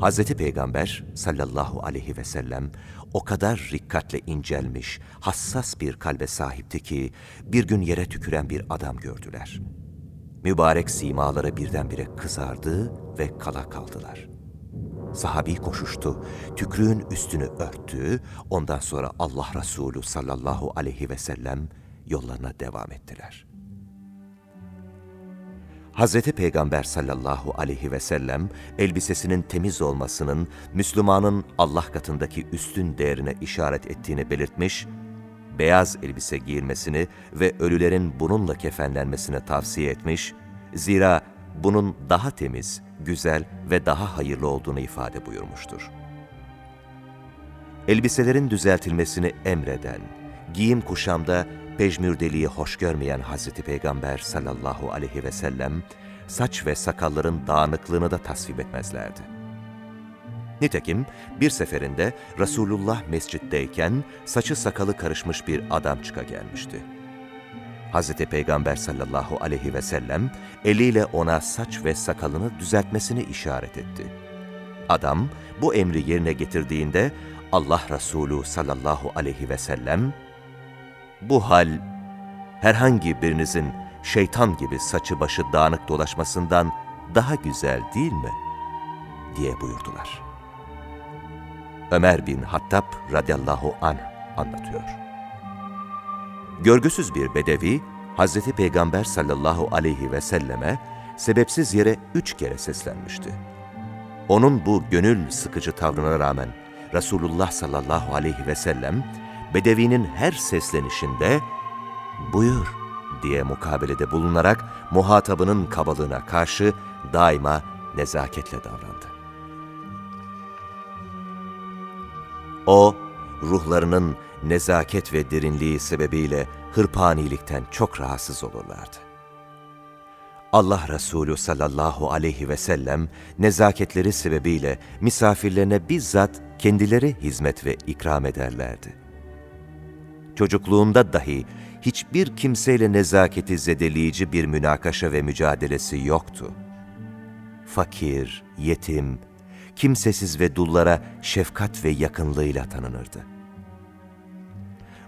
Hazreti Peygamber sallallahu aleyhi ve sellem o kadar rikkatle incelmiş, hassas bir kalbe sahipti ki bir gün yere tüküren bir adam gördüler. Mübarek simaları birdenbire kızardı ve kala kaldılar. Sahabi koşuştu, tükrüğün üstünü örttü, ondan sonra Allah Resulü sallallahu aleyhi ve sellem yollarına devam ettiler. Hazreti Peygamber sallallahu aleyhi ve sellem elbisesinin temiz olmasının Müslümanın Allah katındaki üstün değerine işaret ettiğini belirtmiş, beyaz elbise giyilmesini ve ölülerin bununla kefenlenmesini tavsiye etmiş, zira bunun daha temiz, güzel ve daha hayırlı olduğunu ifade buyurmuştur. Elbiselerin düzeltilmesini emreden, giyim kuşamda pejmürdeliği hoş görmeyen Hazreti Peygamber sallallahu aleyhi ve sellem, saç ve sakalların dağınıklığını da tasvip etmezlerdi. Nitekim bir seferinde Resulullah mescitteyken saçı sakalı karışmış bir adam çıka gelmişti. Hazreti Peygamber sallallahu aleyhi ve sellem eliyle ona saç ve sakalını düzeltmesini işaret etti. Adam bu emri yerine getirdiğinde Allah Resulü sallallahu aleyhi ve sellem bu hal herhangi birinizin şeytan gibi saçı başı dağınık dolaşmasından daha güzel değil mi? diye buyurdular. Ömer bin Hattab radıyallahu anh anlatıyor. Görgüsüz bir bedevi, Hazreti Peygamber sallallahu aleyhi ve selleme sebepsiz yere üç kere seslenmişti. Onun bu gönül sıkıcı tavrına rağmen Resulullah sallallahu aleyhi ve sellem Bedevi'nin her seslenişinde buyur diye mukabelede bulunarak muhatabının kabalığına karşı daima nezaketle davrandı. O, ruhlarının nezaket ve derinliği sebebiyle hırpanilikten çok rahatsız olurlardı. Allah Resulü sallallahu aleyhi ve sellem nezaketleri sebebiyle misafirlerine bizzat kendileri hizmet ve ikram ederlerdi çocukluğunda dahi hiçbir kimseyle nezaketi zedeleyici bir münakaşa ve mücadelesi yoktu. Fakir, yetim, kimsesiz ve dullara şefkat ve yakınlığıyla tanınırdı.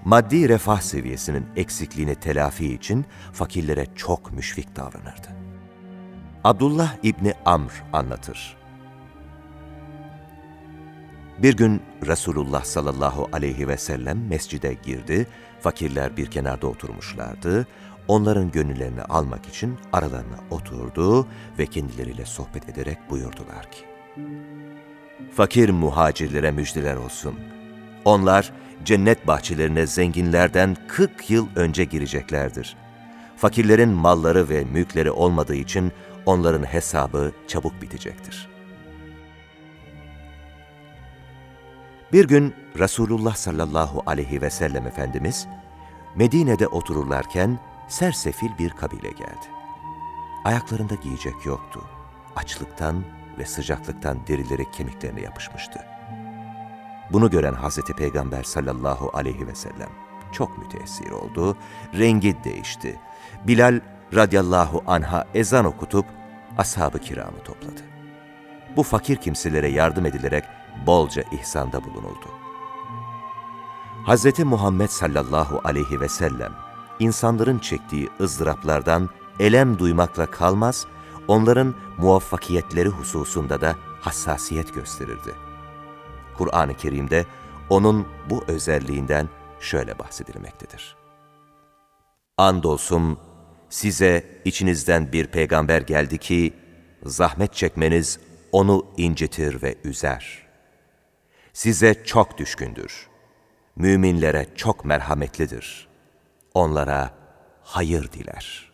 Maddi refah seviyesinin eksikliğini telafi için fakirlere çok müşfik davranırdı. Abdullah İbni Amr anlatır. Bir gün Resulullah sallallahu aleyhi ve sellem mescide girdi, fakirler bir kenarda oturmuşlardı, onların gönüllerini almak için aralarına oturdu ve kendileriyle sohbet ederek buyurdular ki, Fakir muhacirlere müjdeler olsun. Onlar cennet bahçelerine zenginlerden 40 yıl önce gireceklerdir. Fakirlerin malları ve mülkleri olmadığı için onların hesabı çabuk bitecektir.'' Bir gün Resulullah sallallahu aleyhi ve sellem Efendimiz Medine'de otururlarken sersefil bir kabile geldi. Ayaklarında giyecek yoktu. Açlıktan ve sıcaklıktan derileri kemiklerine yapışmıştı. Bunu gören Hazreti Peygamber sallallahu aleyhi ve sellem çok müteessir oldu, rengi değişti. Bilal radıyallahu anha ezan okutup ashab-ı kiramı topladı. Bu fakir kimselere yardım edilerek bolca ihsanda bulunuldu. Hz. Muhammed sallallahu aleyhi ve sellem, insanların çektiği ızdıraplardan elem duymakla kalmaz, onların muvaffakiyetleri hususunda da hassasiyet gösterirdi. Kur'an-ı Kerim'de onun bu özelliğinden şöyle bahsedilmektedir. Andolsun size içinizden bir peygamber geldi ki, zahmet çekmeniz onu incitir ve üzer.'' Size çok düşkündür. Müminlere çok merhametlidir. Onlara hayır diler.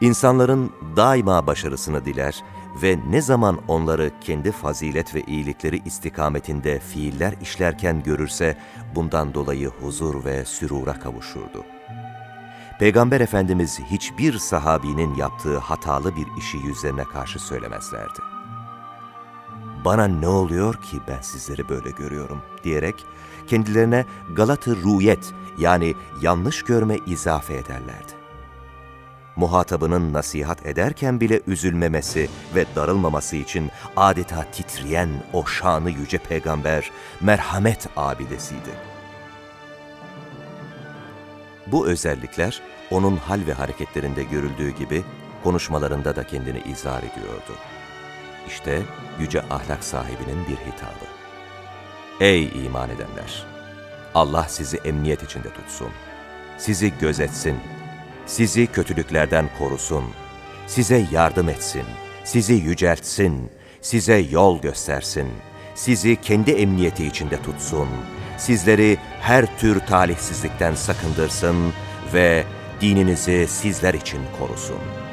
İnsanların daima başarısını diler ve ne zaman onları kendi fazilet ve iyilikleri istikametinde fiiller işlerken görürse bundan dolayı huzur ve sürura kavuşurdu. Peygamber Efendimiz hiçbir sahabinin yaptığı hatalı bir işi yüzlerine karşı söylemezlerdi bana ne oluyor ki ben sizleri böyle görüyorum diyerek kendilerine Galatı ruyet yani yanlış görme izafe ederlerdi. muhatabının nasihat ederken bile üzülmemesi ve darılmaması için adeta titreyen o şanı yüce peygamber merhamet abidesiydi. Bu özellikler onun hal ve hareketlerinde görüldüğü gibi konuşmalarında da kendini izah ediyordu. İşte yüce ahlak sahibinin bir hitabı. Ey iman edenler! Allah sizi emniyet içinde tutsun. Sizi gözetsin. Sizi kötülüklerden korusun. Size yardım etsin. Sizi yüceltsin. Size yol göstersin. Sizi kendi emniyeti içinde tutsun. Sizleri her tür talihsizlikten sakındırsın ve dininizi sizler için korusun.''